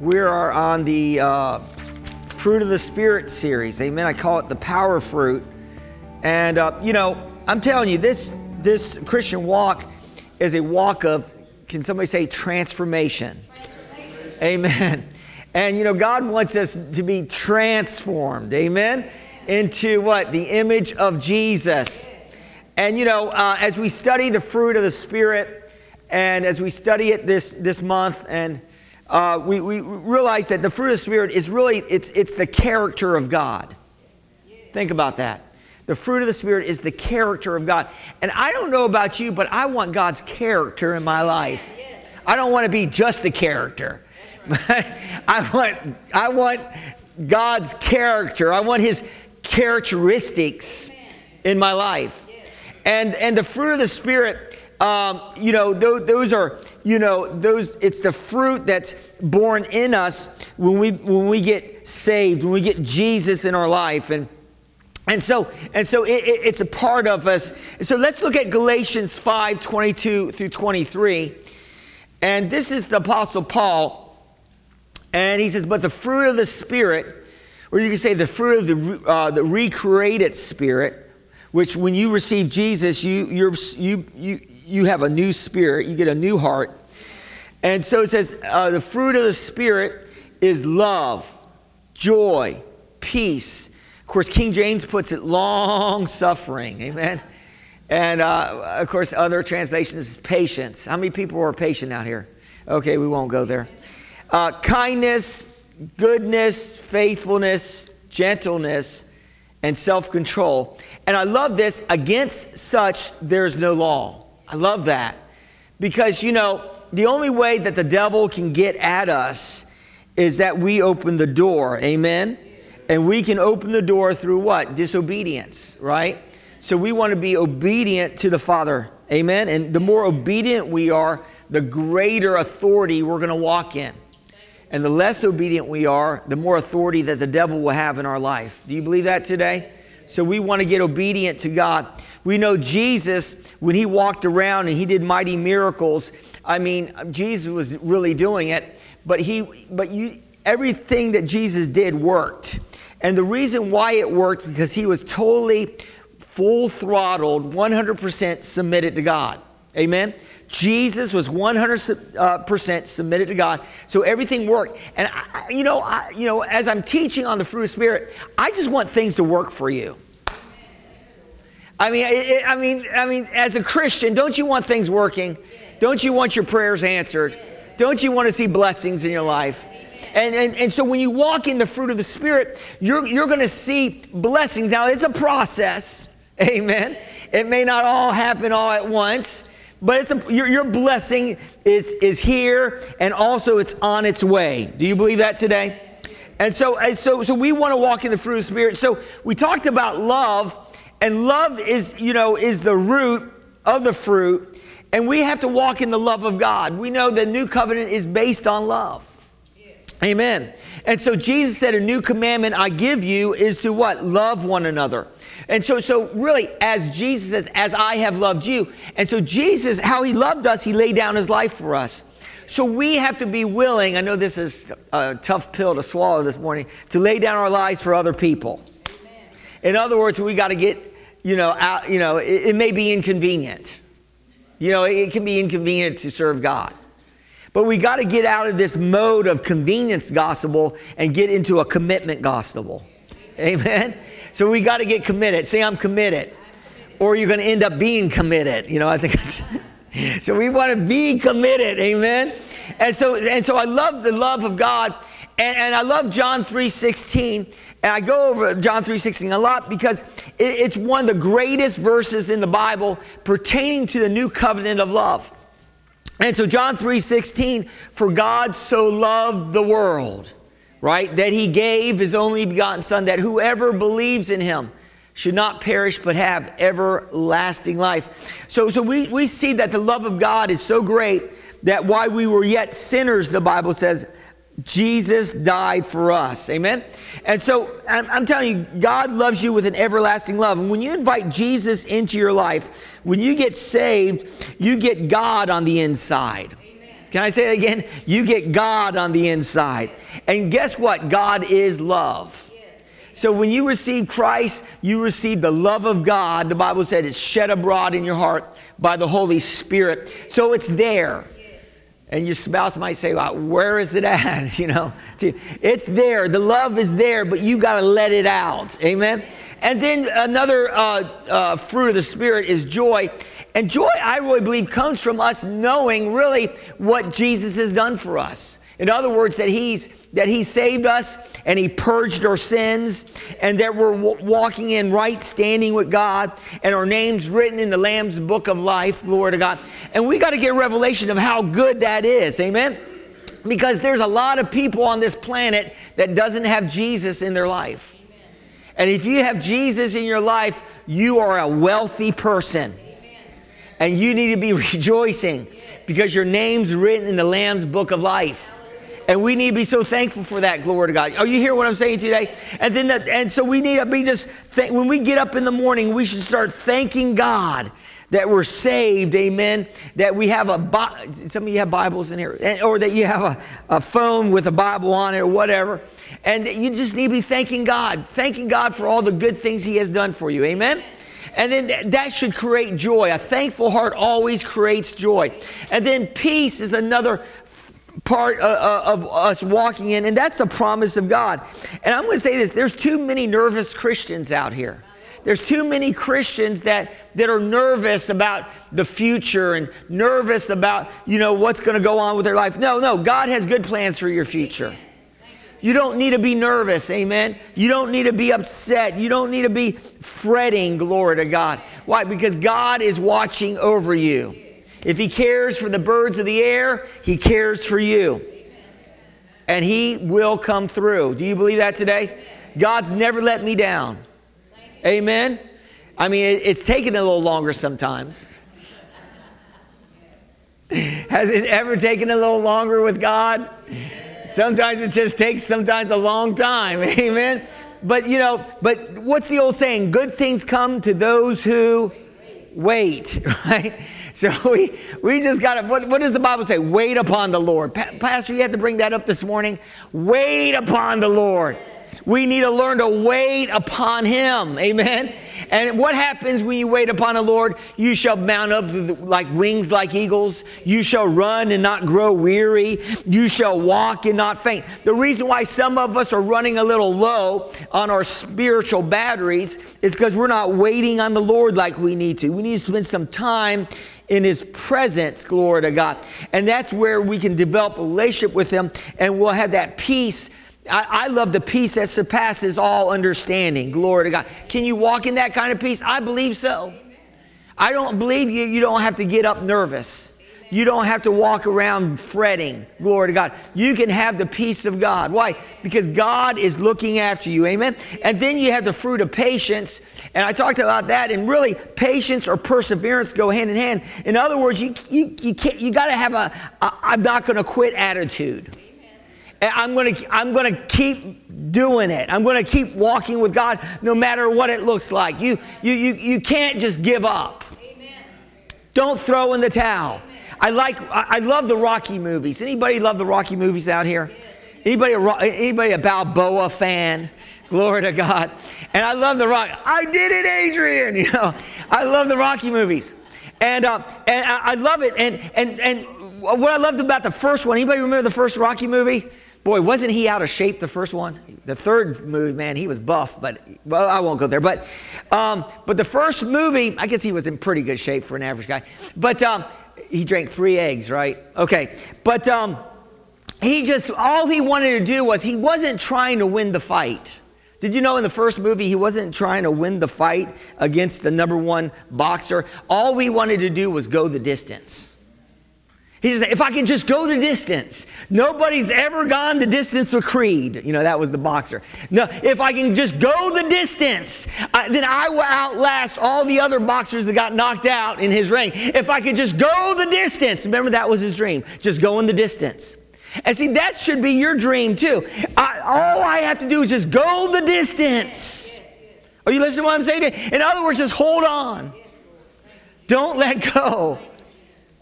We are on the uh, Fruit of the Spirit series. Amen. I call it the power fruit. And, uh, you know, I'm telling you, this, this Christian walk is a walk of, can somebody say transformation? transformation. Amen. And, you know, God wants us to be transformed. Amen. Into what? The image of Jesus. And, you know, uh, as we study the fruit of the Spirit, and as we study it this, this month, and uh, we, we realize that the fruit of the Spirit is really, it's, it's the character of God. Think about that. The fruit of the Spirit is the character of God. And I don't know about you, but I want God's character in my life. I don't want to be just a character. I want, I want God's character. I want His characteristics in my life. And, and the fruit of the Spirit um, you know, those, those, are, you know, those, it's the fruit that's born in us when we, when we get saved, when we get Jesus in our life. And, and so, and so it, it, it's a part of us. So let's look at Galatians 5 22 through 23. And this is the Apostle Paul. And he says, But the fruit of the Spirit, or you can say the fruit of the, uh, the recreated Spirit, which when you receive Jesus, you, you you, you, you have a new spirit, you get a new heart. And so it says, uh, the fruit of the Spirit is love, joy, peace. Of course, King James puts it long suffering. Amen. And uh, of course, other translations is patience. How many people are patient out here? Okay, we won't go there. Uh, kindness, goodness, faithfulness, gentleness, and self control. And I love this against such, there's no law. I love that. Because, you know, the only way that the devil can get at us is that we open the door. Amen? And we can open the door through what? Disobedience, right? So we want to be obedient to the Father. Amen? And the more obedient we are, the greater authority we're going to walk in. And the less obedient we are, the more authority that the devil will have in our life. Do you believe that today? So we want to get obedient to God. We know Jesus, when he walked around and he did mighty miracles, I mean, Jesus was really doing it, but he but you everything that Jesus did worked. And the reason why it worked because he was totally full throttled, 100% submitted to God. Amen. Jesus was 100% uh, submitted to God, so everything worked. And I, you know, I, you know, as I'm teaching on the fruit of the spirit, I just want things to work for you. I mean, I mean, I mean, as a Christian, don't you want things working? Don't you want your prayers answered? Don't you want to see blessings in your life? And, and, and so when you walk in the fruit of the Spirit, you're, you're going to see blessings. Now, it's a process. Amen. It may not all happen all at once. But it's a, your, your blessing is, is here and also it's on its way. Do you believe that today? And so, so, so we want to walk in the fruit of the Spirit. So we talked about love, and love is, you know, is the root of the fruit. And we have to walk in the love of God. We know the new covenant is based on love. Amen. And so Jesus said, A new commandment I give you is to what? Love one another. And so, so really, as Jesus says, as I have loved you. And so Jesus, how he loved us, he laid down his life for us. So we have to be willing, I know this is a tough pill to swallow this morning, to lay down our lives for other people. Amen. In other words, we got to get, you know, out, you know, it, it may be inconvenient. You know, it can be inconvenient to serve God. But we got to get out of this mode of convenience gospel and get into a commitment gospel. Amen. So we got to get committed. Say, I'm committed. Or you're going to end up being committed. You know, I think so we want to be committed. Amen. And so, and so I love the love of God. And, and I love John 3.16. And I go over John 3.16 a lot because it, it's one of the greatest verses in the Bible pertaining to the new covenant of love. And so John 3:16, for God so loved the world right? That he gave his only begotten Son, that whoever believes in him should not perish but have everlasting life. So, so we, we see that the love of God is so great that while we were yet sinners, the Bible says, Jesus died for us. Amen? And so I'm, I'm, telling you, God loves you with an everlasting love. And when you invite Jesus into your life, when you get saved, you get God on the inside. Can I say it again? You get God on the inside. And guess what? God is love. So when you receive Christ, you receive the love of God. The Bible said it's shed abroad in your heart by the Holy Spirit. So it's there. And your spouse might say, well, where is it at? You know, it's there. The love is there, but you got to let it out. Amen. And then another uh, uh, fruit of the Spirit is joy. And joy, I really believe, comes from us knowing really what Jesus has done for us. In other words, that he's that he saved us and he purged our sins and that we're walking in right standing with God and our names written in the Lamb's book of life. Glory to God. And we got to get revelation of how good that is. Amen. Because there's a lot of people on this planet that doesn't have Jesus in their life. And if you have Jesus in your life, you are a wealthy person. And you need to be rejoicing because your name's written in the Lamb's book of life. And we need to be so thankful for that. Glory to God. Are you hear what I'm saying today? And then, that, and so we need to be just th- when we get up in the morning, we should start thanking God that we're saved. Amen. That we have a Bi- some of you have Bibles in here, or that you have a, a phone with a Bible on it, or whatever. And you just need to be thanking God, thanking God for all the good things He has done for you. Amen. And then that should create joy. A thankful heart always creates joy. And then peace is another part of us walking in, and that's the promise of God. And I'm going to say this there's too many nervous Christians out here. There's too many Christians that, that are nervous about the future and nervous about, you know, what's going to go on with their life. No, no, God has good plans for your future. You don't need to be nervous, amen. You don't need to be upset. You don't need to be fretting, glory to God. Why? Because God is watching over you. If he cares for the birds of the air, he cares for you. And he will come through. Do you believe that today? God's never let me down. Amen. I mean, it's taken a little longer sometimes. Has it ever taken a little longer with God? Sometimes it just takes sometimes a long time. Amen. But you know, but what's the old saying? Good things come to those who wait, right? So we, we just got to, what, what does the Bible say? Wait upon the Lord. Pa- Pastor, you had to bring that up this morning. Wait upon the Lord. We need to learn to wait upon Him. Amen. And what happens when you wait upon the Lord? You shall mount up like wings like eagles. You shall run and not grow weary. You shall walk and not faint. The reason why some of us are running a little low on our spiritual batteries is because we're not waiting on the Lord like we need to. We need to spend some time in his presence, glory to God. And that's where we can develop a relationship with him and we'll have that peace. I, I, love the peace that surpasses all understanding. Glory to God. Can you walk in that kind of peace? I believe so. I don't believe you, you don't have to get up nervous. You don't have to walk around fretting. Glory to God. You can have the peace of God. Why? Because God is looking after you. Amen. And then you have the fruit of patience. And I talked about that. And really, patience or perseverance go hand in hand. In other words, you, you, you, can't, you got to have a, a I'm not going to quit attitude. I'm going to I'm going to keep doing it. I'm going to keep walking with God no matter what it looks like. You you you, you can't just give up. Amen. Don't throw in the towel. Amen. I like, I love the Rocky movies. Anybody love the Rocky movies out here? Anybody, anybody a Balboa fan? Glory to God. And I love the Rock. I did it, Adrian. You know, I love the Rocky movies, and uh, and I love it. And and and what I loved about the first one. Anybody remember the first Rocky movie? Boy, wasn't he out of shape the first one? The third movie, man, he was buff, but well, I won't go there. But um, but the first movie, I guess he was in pretty good shape for an average guy. But um, he drank three eggs, right? Okay. But um, he just, all he wanted to do was, he wasn't trying to win the fight. Did you know in the first movie he wasn't trying to win the fight against the number one boxer? All we wanted to do was go the distance. He said, if I can just go the distance. Nobody's ever gone the distance with Creed. You know, that was the boxer. No, if I can just go the distance, I, then I will outlast all the other boxers that got knocked out in his ring. If I could just go the distance. Remember, that was his dream. Just going the distance. And see, that should be your dream too. I, all I have to do is just go the distance. Are you listening to what I'm saying? In other words, just hold on. Don't let go.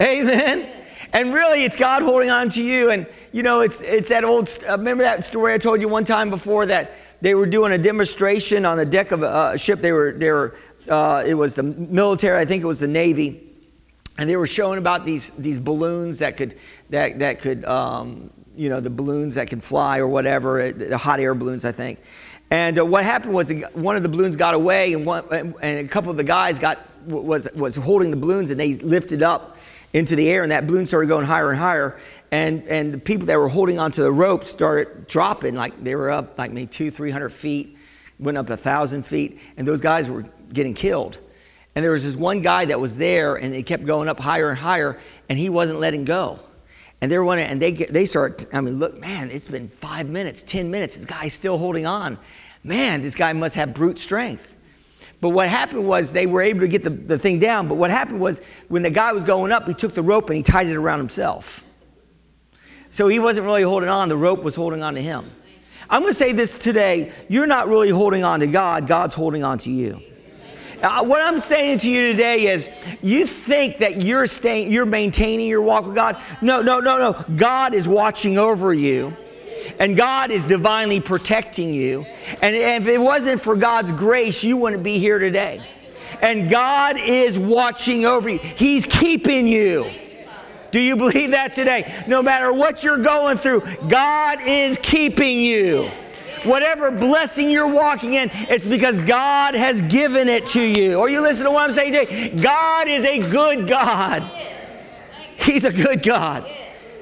Amen. And really, it's God holding on to you. And, you know, it's, it's that old, uh, remember that story I told you one time before that they were doing a demonstration on the deck of a, a ship. They were, they were uh, it was the military, I think it was the Navy. And they were showing about these, these balloons that could, that, that could um, you know, the balloons that could fly or whatever, uh, the hot air balloons, I think. And uh, what happened was one of the balloons got away, and, one, and a couple of the guys got, was, was holding the balloons, and they lifted up into the air, and that balloon started going higher and higher. And, and the people that were holding onto the rope started dropping, like they were up like maybe two, 300 feet, went up a thousand feet, and those guys were getting killed. And there was this one guy that was there, and it kept going up higher and higher, and he wasn't letting go. And they're wondering, and they get, they start. I mean, look, man, it's been five minutes, ten minutes. This guy's still holding on. Man, this guy must have brute strength. But what happened was they were able to get the, the thing down. But what happened was when the guy was going up, he took the rope and he tied it around himself. So he wasn't really holding on, the rope was holding on to him. I'm going to say this today you're not really holding on to God, God's holding on to you. Uh, what I'm saying to you today is you think that you're staying, you're maintaining your walk with God. No, no, no, no. God is watching over you. And God is divinely protecting you. And if it wasn't for God's grace, you wouldn't be here today. And God is watching over you. He's keeping you. Do you believe that today? No matter what you're going through, God is keeping you. Whatever blessing you're walking in, it's because God has given it to you. Or you listen to what I'm saying today. God is a good God. He's a good God.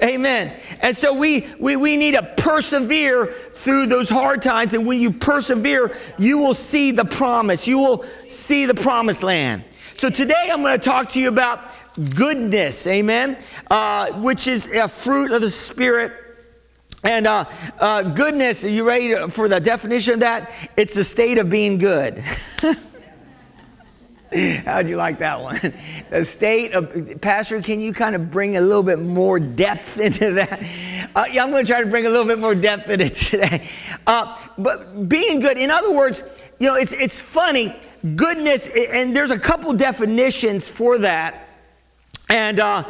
Amen. And so we, we, we need to persevere through those hard times. And when you persevere, you will see the promise. You will see the promised land. So today I'm going to talk to you about goodness. Amen. Uh, which is a fruit of the Spirit and uh, uh, goodness, are you ready for the definition of that? It's the state of being good. How'd you like that one? The state of, Pastor, can you kind of bring a little bit more depth into that? Uh, yeah, I'm going to try to bring a little bit more depth into it today. Uh, but being good, in other words, you know, it's, it's funny, goodness, and there's a couple definitions for that. And, uh,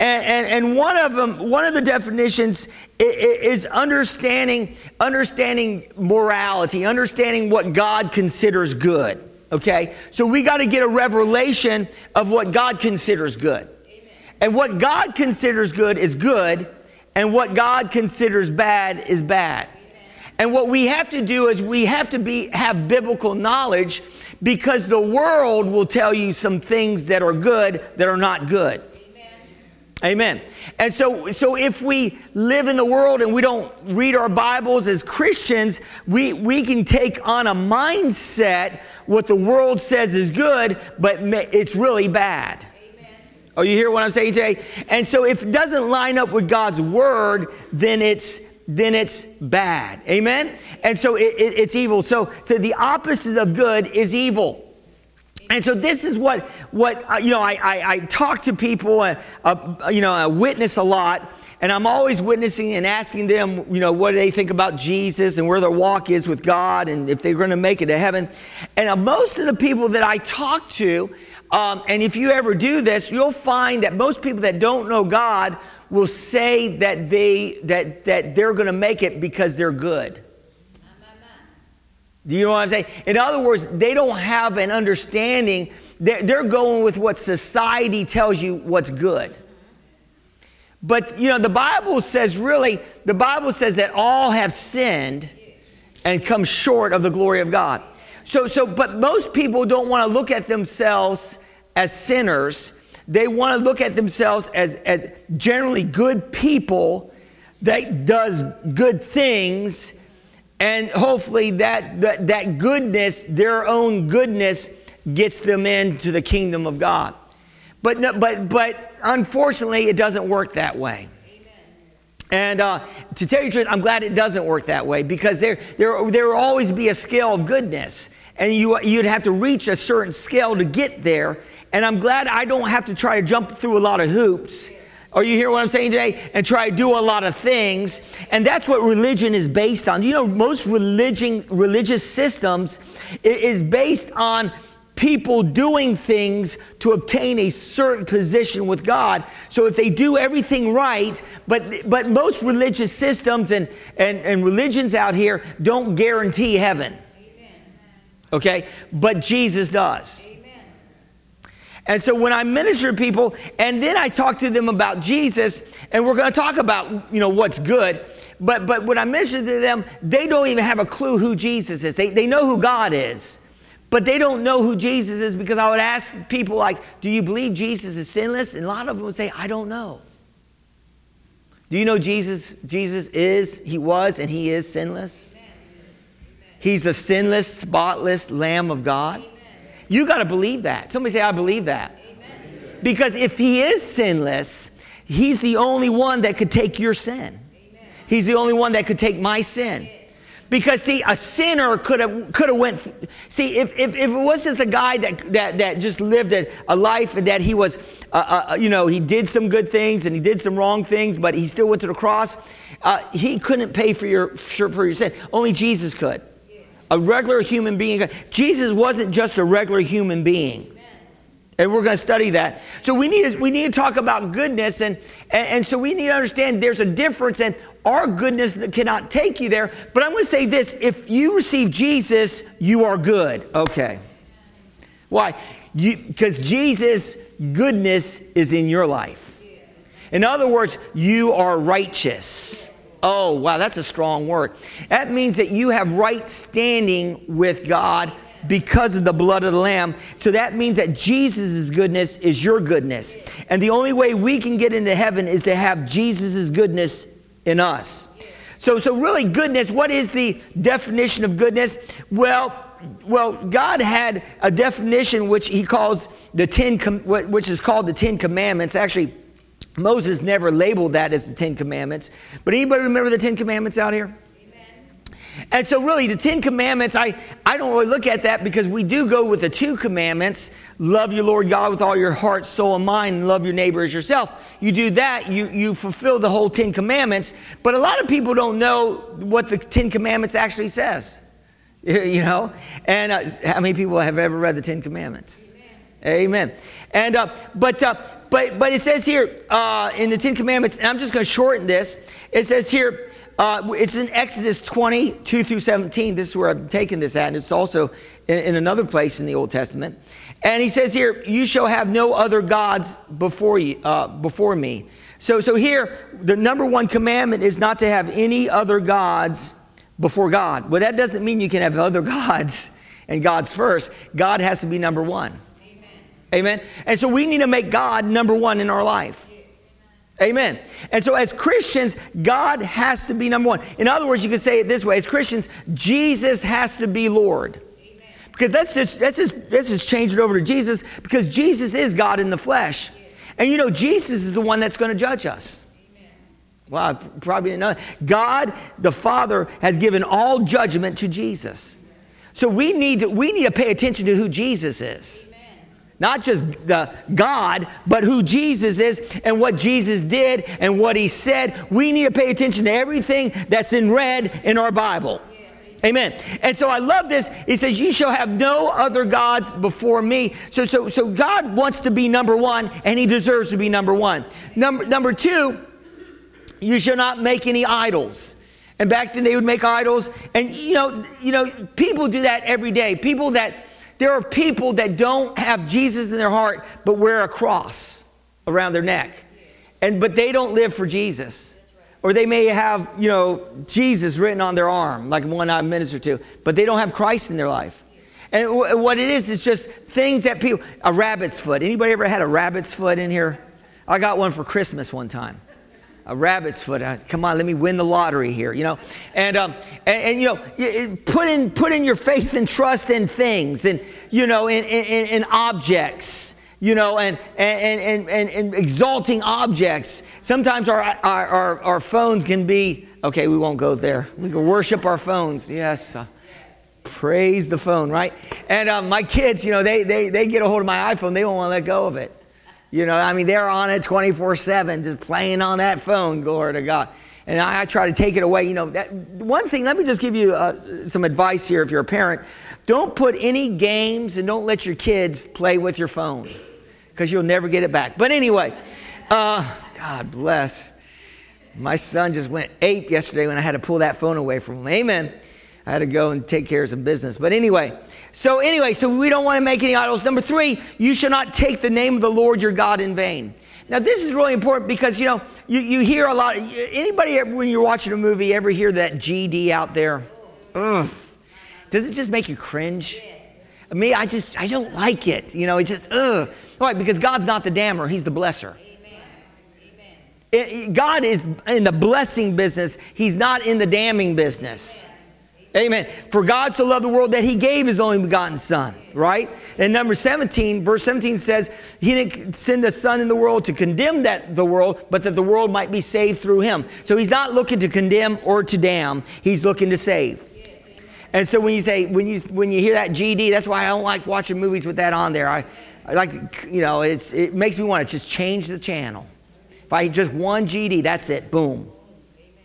and, and, and, one of them, one of the definitions is understanding, understanding morality, understanding what God considers good. Okay? So we got to get a revelation of what God considers good. Amen. And what God considers good is good, and what God considers bad is bad. Amen. And what we have to do is we have to be have biblical knowledge because the world will tell you some things that are good that are not good. Amen. And so, so if we live in the world and we don't read our Bibles as Christians, we, we can take on a mindset what the world says is good, but it's really bad. Amen. Oh, you hear what I'm saying today? And so if it doesn't line up with God's word, then it's then it's bad. Amen? And so it, it, it's evil. So, so the opposite of good is evil. And so this is what, what uh, you know, I, I, I, talk to people, uh, uh, you know, I witness a lot, and I'm always witnessing and asking them, you know, what do they think about Jesus and where their walk is with God and if they're going to make it to heaven. And uh, most of the people that I talk to, um, and if you ever do this, you'll find that most people that don't know God will say that, they, that, that they're going to make it because they're good. Do you know what I'm saying? In other words, they don't have an understanding. They're, going with what society tells you what's good. But, you know, the Bible says really, the Bible says that all have sinned and come short of the glory of God. So, so but most people don't want to look at themselves as sinners. They want to look at themselves as, as generally good people that does good things and hopefully that, that, that goodness, their own goodness, gets them into the kingdom of God. But, no, but, but unfortunately, it doesn't work that way. And uh, to tell you the truth, I'm glad it doesn't work that way because there, there, there will always be a scale of goodness. And you, you'd have to reach a certain scale to get there. And I'm glad I don't have to try to jump through a lot of hoops or you hear what I'm saying today? And try to do a lot of things. And that's what religion is based on. You know, most religion, religious systems is based on people doing things to obtain a certain position with God. So if they do everything right, but but most religious systems and, and, and religions out here don't guarantee heaven. Okay? But Jesus does. And so when I minister to people, and then I talk to them about Jesus, and we're going to talk about, you know, what's good. But, but when I minister to them, they don't even have a clue who Jesus is. They, they know who God is, but they don't know who Jesus is because I would ask people like, do you believe Jesus is sinless? And a lot of them would say, I don't know. Do you know Jesus, Jesus is, he was, and he is sinless? He's the sinless, spotless Lamb of God. You got to believe that. Somebody say, I believe that. Amen. Because if he is sinless, he's the only one that could take your sin. Amen. He's the only one that could take my sin. Because see, a sinner could have could have went. See, if, if, if it was just a guy that that, that just lived a, a life and that he was, uh, uh, you know, he did some good things and he did some wrong things, but he still went to the cross. Uh, he couldn't pay for your for your sin. Only Jesus could a regular human being. Jesus wasn't just a regular human being. And we're going to study that. So we need to, we need to talk about goodness, and, and, and so we need to understand there's a difference, and our goodness cannot take you there. But I'm going to say this if you receive Jesus, you are good. Okay. Why? Because Jesus' goodness is in your life. In other words, you are righteous. Oh, wow, that's a strong word. That means that you have right standing with God because of the blood of the Lamb. So that means that Jesus' goodness is your goodness. And the only way we can get into heaven is to have Jesus' goodness in us. So, so really, goodness, what is the definition of goodness? Well, well, God had a definition which he calls the ten, which is called the Ten Commandments. Actually, Moses never labeled that as the Ten Commandments. But anybody remember the Ten Commandments out here? And so, really, the Ten Commandments, I, I don't really look at that because we do go with the two commandments love your Lord God with all your heart, soul, and mind, and love your neighbor as yourself. You do that, you, you fulfill the whole Ten Commandments. But a lot of people don't know what the Ten Commandments actually says. You know? And uh, how many people have ever read the Ten Commandments? Amen. Amen. And, uh, but, uh, but, but it says here uh, in the Ten Commandments, and I'm just going to shorten this. It says here, uh, it's in Exodus 20, 2 through 17. This is where I'm taking this at, and it's also in, in another place in the Old Testament. And he says here, "You shall have no other gods before you, uh, before me." So, so here, the number one commandment is not to have any other gods before God. Well, that doesn't mean you can have other gods and God's first. God has to be number one. Amen. And so we need to make God number one in our life. Amen. And so as Christians, God has to be number one. In other words, you could say it this way as Christians, Jesus has to be Lord. Because let's just, let's, just, let's just change it over to Jesus because Jesus is God in the flesh. And you know, Jesus is the one that's going to judge us. Well, probably didn't know. God, the Father, has given all judgment to Jesus. So we need to, we need to pay attention to who Jesus is. Not just the God, but who Jesus is and what Jesus did and what he said. We need to pay attention to everything that's in red in our Bible. Amen. And so I love this. He says, You shall have no other gods before me. So, so, so God wants to be number one, and he deserves to be number one. Number, number two, you shall not make any idols. And back then they would make idols. And you know, you know, people do that every day. People that there are people that don't have Jesus in their heart, but wear a cross around their neck. And but they don't live for Jesus. Or they may have, you know, Jesus written on their arm, like one I minister to, but they don't have Christ in their life. And what it is, is just things that people, a rabbit's foot. Anybody ever had a rabbit's foot in here? I got one for Christmas one time a rabbit's foot. Come on, let me win the lottery here, you know. And um, and, and, you know, put in put in your faith and trust in things, and you know, in in, in objects. You know, and, and, and, and, and exalting objects. Sometimes our, our, our, our phones can be, okay, we won't go there. We can worship our phones. Yes. Uh, praise the phone, right? And um, my kids, you know, they, they, they get a hold of my iPhone, they don't want to let go of it. You know, I mean, they're on it 24 7, just playing on that phone, glory to God. And I, I try to take it away. You know, that, one thing, let me just give you uh, some advice here if you're a parent. don't put any games and don't let your kids play with your phone because you'll never get it back. But anyway, uh, God bless. My son just went ape yesterday when I had to pull that phone away from him. Amen. I had to go and take care of some business. But anyway, so anyway, so we don't want to make any idols. Number three, you shall not take the name of the Lord your God in vain. Now, this is really important because, you know, you, you hear a lot. Anybody, when you're watching a movie, ever hear that GD out there? Ugh. Does it just make you cringe? Me, I just, I don't like it. You know, it just, ugh. Why? Because God's not the damner, He's the blesser. It, God is in the blessing business, He's not in the damning business. Amen. For God so loved the world that he gave his only begotten son, right? And number 17, verse 17 says, He didn't send the son in the world to condemn that the world, but that the world might be saved through him. So he's not looking to condemn or to damn, he's looking to save. And so when you say, when you when you hear that GD, that's why I don't like watching movies with that on there. I, I like to, you know, it's it makes me want to just change the channel. If I just one GD, that's it, boom.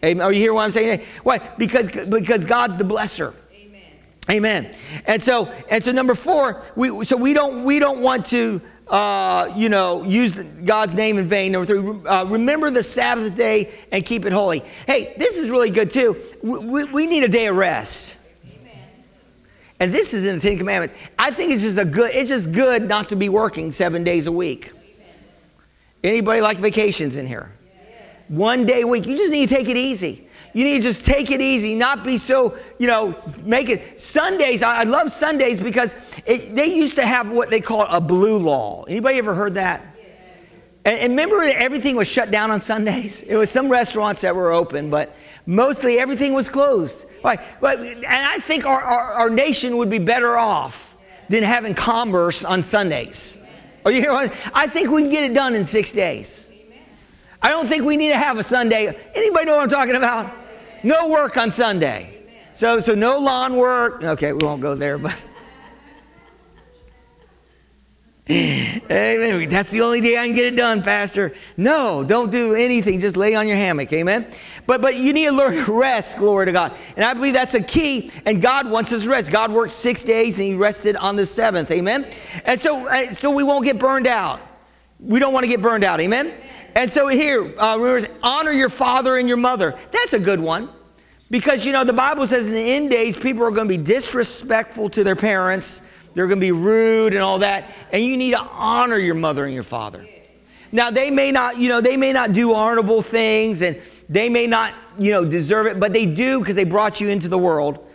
Amen. Are you hear what I'm saying? Why? Because, because God's the blesser. Amen. Amen. And so, and so number four, we, so we don't, we don't want to, uh, you know, use God's name in vain. Number three, uh, remember the Sabbath day and keep it holy. Hey, this is really good too. We, we, we need a day of rest. Amen. And this is in the Ten Commandments. I think it's just a good, it's just good not to be working seven days a week. Amen. Anybody like vacations in here? One day a week. You just need to take it easy. You need to just take it easy, not be so, you know, make it. Sundays, I, love Sundays because it, they used to have what they call a blue law. Anybody ever heard that? And, and remember everything was shut down on Sundays? It was some restaurants that were open, but mostly everything was closed. Like, but, and I think our, our, our nation would be better off than having commerce on Sundays. Are you hearing? I think we can get it done in six days. I don't think we need to have a Sunday. Anybody know what I'm talking about? No work on Sunday. So, so no lawn work. Okay, we won't go there, but. Amen. That's the only day I can get it done, Pastor. No, don't do anything. Just lay on your hammock. Amen. But but you need to learn to rest, glory to God. And I believe that's a key. And God wants us to rest. God worked six days and he rested on the seventh. Amen. And so so we won't get burned out. We don't want to get burned out. Amen. And so here, uh, honor your father and your mother. That's a good one. Because, you know, the Bible says in the end days, people are going to be disrespectful to their parents. They're going to be rude and all that. And you need to honor your mother and your father. Now, they may not, you know, they may not do honorable things and they may not, you know, deserve it, but they do because they brought you into the world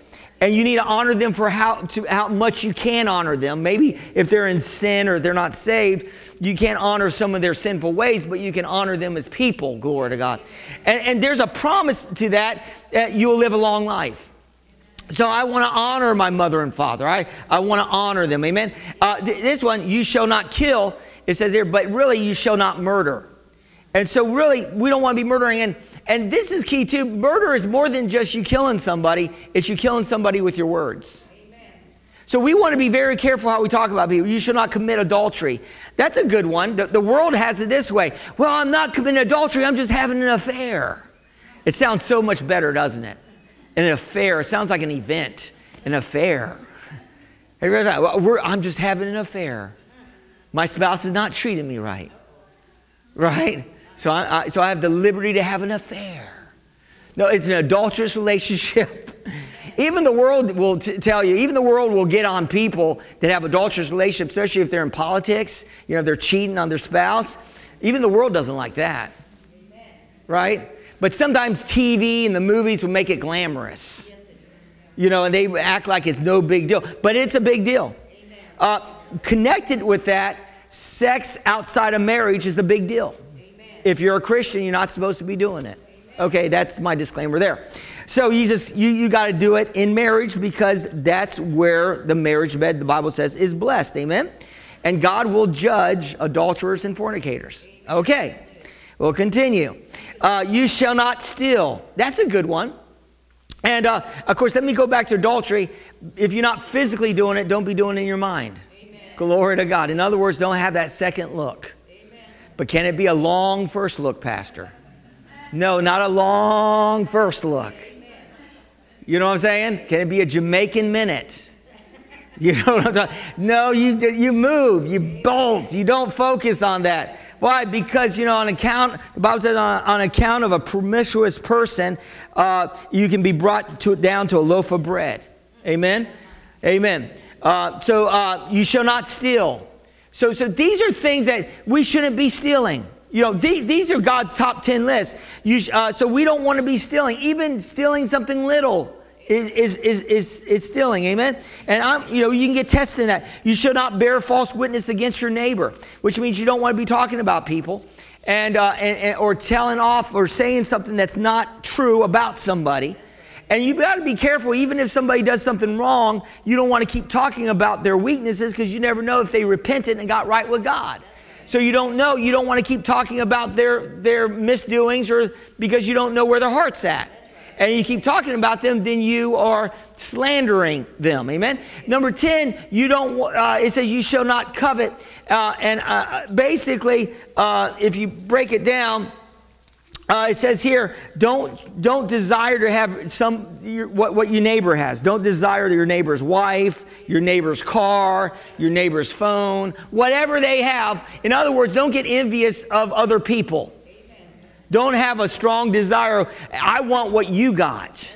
and you need to honor them for how, to, how much you can honor them. Maybe if they're in sin or they're not saved, you can't honor some of their sinful ways, but you can honor them as people, glory to God. And, and there's a promise to that that you'll live a long life. So I want to honor my mother and father. I, I want to honor them. Amen. Uh, th- this one, you shall not kill, it says here, but really you shall not murder. And so really, we don't want to be murdering. And and this is key too. Murder is more than just you killing somebody, it's you killing somebody with your words. So we want to be very careful how we talk about people. You should not commit adultery. That's a good one. The, the, world has it this way. Well, I'm not committing adultery, I'm just having an affair. It sounds so much better, doesn't it? An affair. It sounds like an event, an affair. Have you heard that? Well, I'm just having an affair. My spouse is not treating me right. Right? So I, I, so I have the liberty to have an affair. No, it's an adulterous relationship. even the world will t- tell you, even the world will get on people that have adulterous relationships, especially if they're in politics, you know, they're cheating on their spouse. Even the world doesn't like that. Amen. Right? But sometimes TV and the movies will make it glamorous. You know, and they act like it's no big deal. But it's a big deal. Uh, connected with that, sex outside of marriage is a big deal. If you're a Christian, you're not supposed to be doing it. Okay, that's my disclaimer there. So you just you you got to do it in marriage because that's where the marriage bed the Bible says is blessed. Amen. And God will judge adulterers and fornicators. Okay, we'll continue. Uh, you shall not steal. That's a good one. And uh, of course, let me go back to adultery. If you're not physically doing it, don't be doing it in your mind. Amen. Glory to God. In other words, don't have that second look. But can it be a long first look, Pastor? No, not a long first look. You know what I'm saying? Can it be a Jamaican minute? You know what I'm talking? No, you you move, you bolt, you don't focus on that. Why? Because you know, on account the Bible says on, on account of a promiscuous person, uh, you can be brought to, down to a loaf of bread. Amen. Amen. Uh, so uh, you shall not steal. So so these are things that we shouldn't be stealing. You know, th- these are God's top ten lists. You, uh, so we don't want to be stealing, even stealing something little is, is, is, is, is stealing. Amen. And I'm, you know, you can get tested in that. You should not bear false witness against your neighbor, which means you don't want to be talking about people and, uh, and, and or telling off or saying something that's not true about somebody. And you've got to be careful, even if somebody does something wrong, you don't want to keep talking about their weaknesses because you never know if they repented and got right with God. So you don't know, you don't want to keep talking about their, their misdoings or because you don't know where their heart's at and you keep talking about them, then you are slandering them. Amen. Number 10, you don't, uh, it says you shall not covet. Uh, and uh, basically, uh, if you break it down, uh, it says here, don't don't desire to have some your, what what your neighbor has. Don't desire your neighbor's wife, your neighbor's car, your neighbor's phone, whatever they have. In other words, don't get envious of other people. Don't have a strong desire. I want what you got.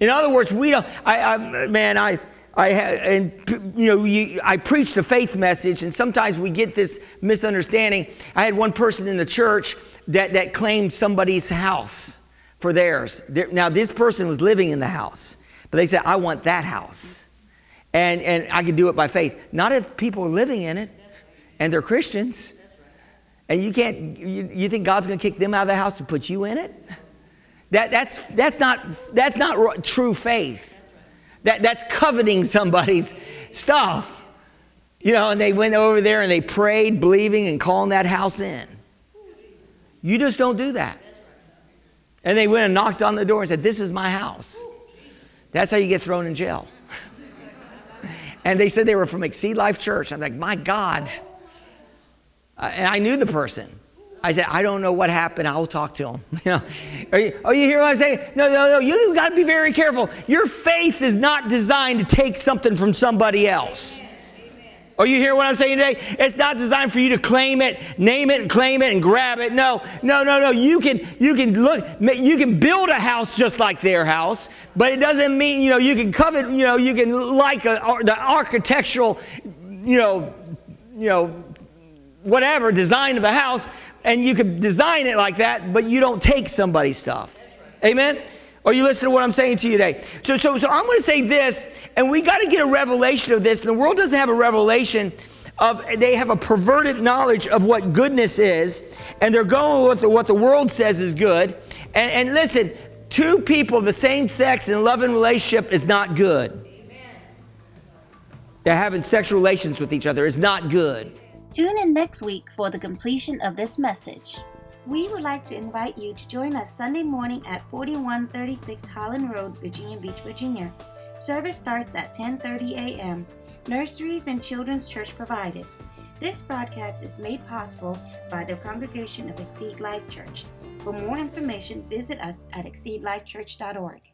In other words, we don't. I, I man, I. I had, and you know, you, I preached a faith message, and sometimes we get this misunderstanding. I had one person in the church that, that claimed somebody's house for theirs. Now, this person was living in the house, but they said, I want that house. And, and I could do it by faith. Not if people are living in it and they're Christians. And you can't, you, you think God's going to kick them out of the house and put you in it? That, that's, that's not, that's not true faith. That, that's coveting somebody's stuff. You know, and they went over there and they prayed, believing and calling that house in. You just don't do that. And they went and knocked on the door and said, This is my house. That's how you get thrown in jail. and they said they were from Exceed Life Church. I'm like, My God. Uh, and I knew the person. I said, I don't know what happened. I'll talk to him. You know, you, oh, you hear what I'm saying? No, no, no. You got to be very careful. Your faith is not designed to take something from somebody else. Oh, you hear what I'm saying today? It's not designed for you to claim it, name it, and claim it, and grab it. No, no, no, no. You can, you can look, you can build a house just like their house, but it doesn't mean you know you can covet. You know, you can like a, the architectural, you know, you know whatever design of the house, and you could design it like that, but you don't take somebody's stuff. Right. Amen? Or you listen to what I'm saying to you today. So, so, so I'm going to say this, and we got to get a revelation of this. And the world doesn't have a revelation of, they have a perverted knowledge of what goodness is, and they're going with what the world says is good. And, and listen, two people of the same sex in a loving relationship is not good. They're having sexual relations with each other is not good. Tune in next week for the completion of this message. We would like to invite you to join us Sunday morning at 4136 Holland Road, Virginia Beach, Virginia. Service starts at 10:30 a.m. Nurseries and children's church provided. This broadcast is made possible by the congregation of Exceed Life Church. For more information, visit us at exceedlifechurch.org.